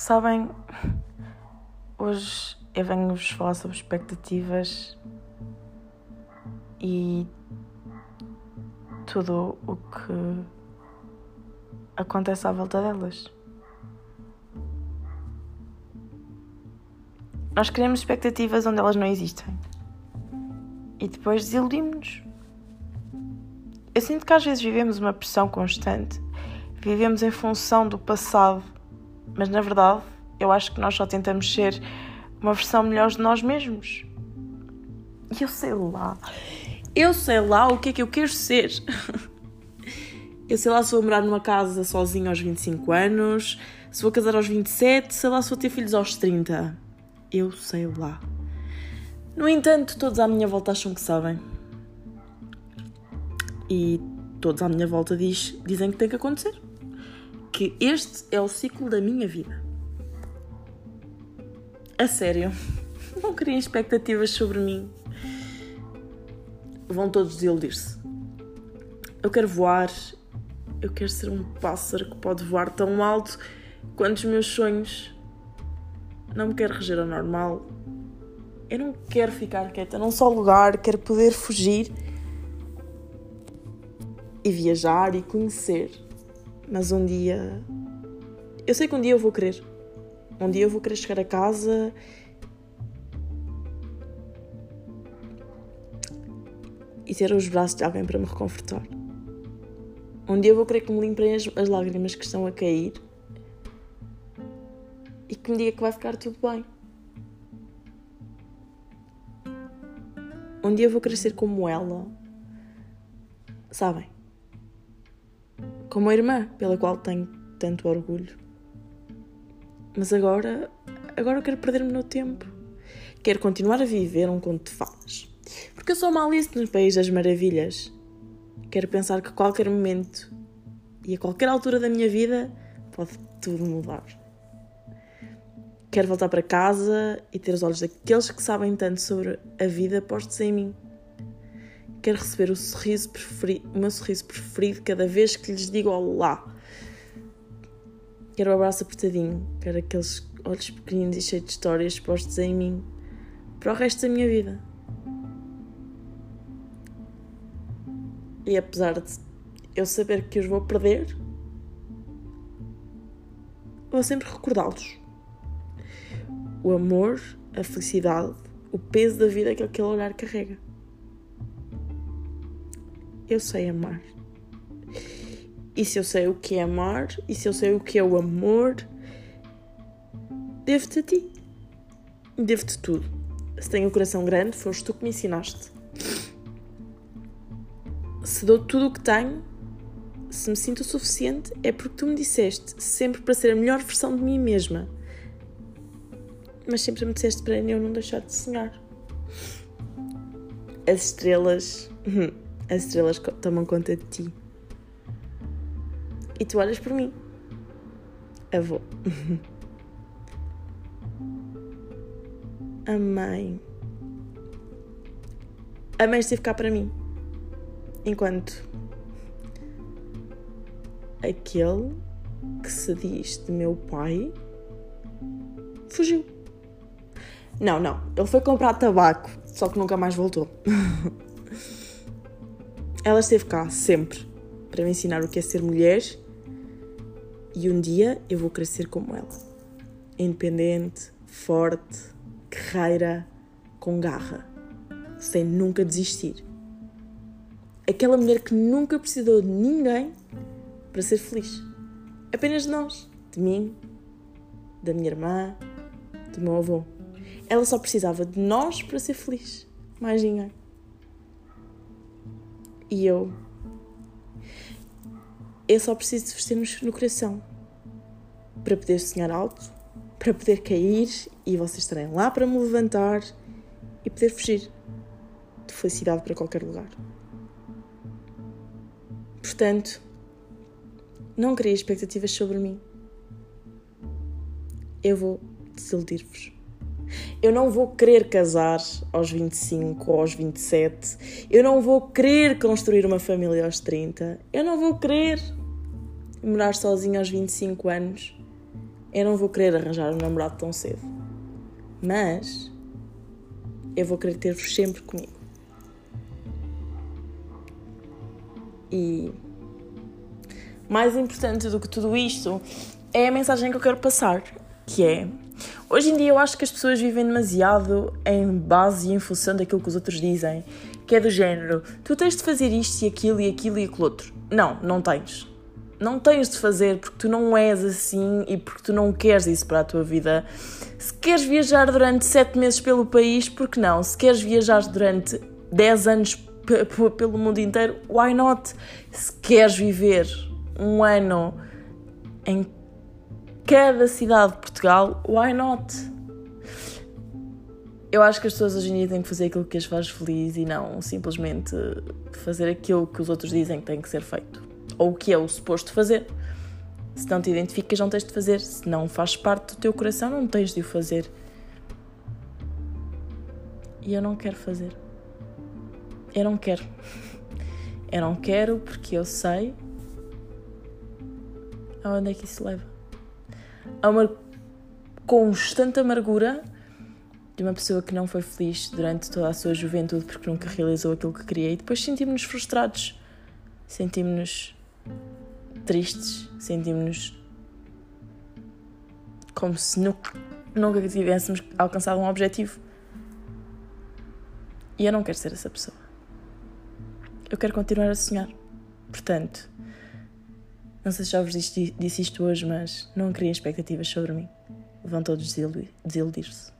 Sabem, hoje eu venho-vos falar sobre expectativas e tudo o que acontece à volta delas. Nós criamos expectativas onde elas não existem e depois desiludimos-nos. Eu sinto que às vezes vivemos uma pressão constante, vivemos em função do passado, mas na verdade eu acho que nós só tentamos ser uma versão melhor de nós mesmos. E eu sei lá, eu sei lá o que é que eu quero ser. Eu sei lá se vou morar numa casa sozinha aos 25 anos, se vou casar aos 27, sei lá se vou ter filhos aos 30. Eu sei lá. No entanto, todos à minha volta acham que sabem. E todos à minha volta diz, dizem que tem que acontecer. Que este é o ciclo da minha vida. A sério, não criem expectativas sobre mim. Vão todos desiludir-se. Eu quero voar, eu quero ser um pássaro que pode voar tão alto quanto os meus sonhos. Não me quero reger ao normal. Eu não quero ficar quieta num só lugar, quero poder fugir e viajar e conhecer. Mas um dia. Eu sei que um dia eu vou querer. Um dia eu vou querer chegar a casa e ter os braços de alguém para me reconfortar. Um dia eu vou querer que me limpem as, as lágrimas que estão a cair e que me diga que vai ficar tudo bem. Um dia eu vou ser como ela. Sabem? Como a irmã pela qual tenho tanto orgulho. Mas agora, agora eu quero perder-me no tempo. Quero continuar a viver um conto de fadas. Porque eu sou uma Alice no País das Maravilhas. Quero pensar que a qualquer momento e a qualquer altura da minha vida pode tudo mudar. Quero voltar para casa e ter os olhos daqueles que sabem tanto sobre a vida postos em mim. Quero receber o, sorriso preferido, o meu sorriso preferido cada vez que lhes digo olá. Quero o um abraço apertadinho. Quero aqueles olhos pequeninos e cheios de histórias postos em mim para o resto da minha vida. E apesar de eu saber que os vou perder, vou sempre recordá-los. O amor, a felicidade, o peso da vida que aquele olhar carrega. Eu sei amar. E se eu sei o que é amar, e se eu sei o que é o amor, devo-te a ti. Devo-te tudo. Se tenho o coração grande, foste tu que me ensinaste se dou tudo o que tenho, se me sinto o suficiente, é porque tu me disseste sempre para ser a melhor versão de mim mesma. Mas sempre me disseste para eu não deixar de sonhar. As estrelas. As estrelas tomam conta de ti. E tu olhas por mim. Avô. A mãe. A mãe esteve cá para mim enquanto aquele que se diz de meu pai fugiu. Não, não, ele foi comprar tabaco, só que nunca mais voltou. Ela esteve cá sempre para me ensinar o que é ser mulher e um dia eu vou crescer como ela. Independente, forte, guerreira, com garra, sem nunca desistir aquela mulher que nunca precisou de ninguém para ser feliz. Apenas de nós, de mim, da minha irmã, do meu avô. Ela só precisava de nós para ser feliz, mais ninguém. E eu. Eu só preciso de vestir-nos no coração para poder sonhar alto, para poder cair e vocês estarem lá para me levantar e poder fugir de felicidade para qualquer lugar. Portanto, não crie expectativas sobre mim. Eu vou desiludir-vos. Eu não vou querer casar aos 25 ou aos 27. Eu não vou querer construir uma família aos 30. Eu não vou querer morar sozinha aos 25 anos Eu não vou querer arranjar um namorado tão cedo. Mas eu vou querer ter-vos sempre comigo. E mais importante do que tudo isto é a mensagem que eu quero passar, que é hoje em dia eu acho que as pessoas vivem demasiado em base e em função daquilo que os outros dizem, que é do género, tu tens de fazer isto e aquilo e aquilo e aquilo outro. Não, não tens. Não tens de fazer porque tu não és assim e porque tu não queres isso para a tua vida. Se queres viajar durante sete meses pelo país, por que não? Se queres viajar durante 10 anos pelo mundo inteiro, why not? Se queres viver um ano em cada cidade de Portugal, why not? Eu acho que as pessoas hoje em dia têm que fazer aquilo que as faz feliz e não simplesmente fazer aquilo que os outros dizem que tem que ser feito ou o que é o suposto fazer. Se não te identificas, não tens de fazer. Se não faz parte do teu coração, não tens de o fazer. E eu não quero fazer. Eu não quero. Eu não quero porque eu sei aonde é que isso leva. A uma constante amargura de uma pessoa que não foi feliz durante toda a sua juventude porque nunca realizou aquilo que queria e depois sentimos-nos frustrados, sentimos-nos tristes, sentimos-nos como se nunca, nunca tivéssemos alcançado um objetivo. E eu não quero ser essa pessoa. Eu quero continuar a sonhar. Portanto, não sei se já vos disse, disse isto hoje, mas não criem expectativas sobre mim. Vão todos desiludir-se.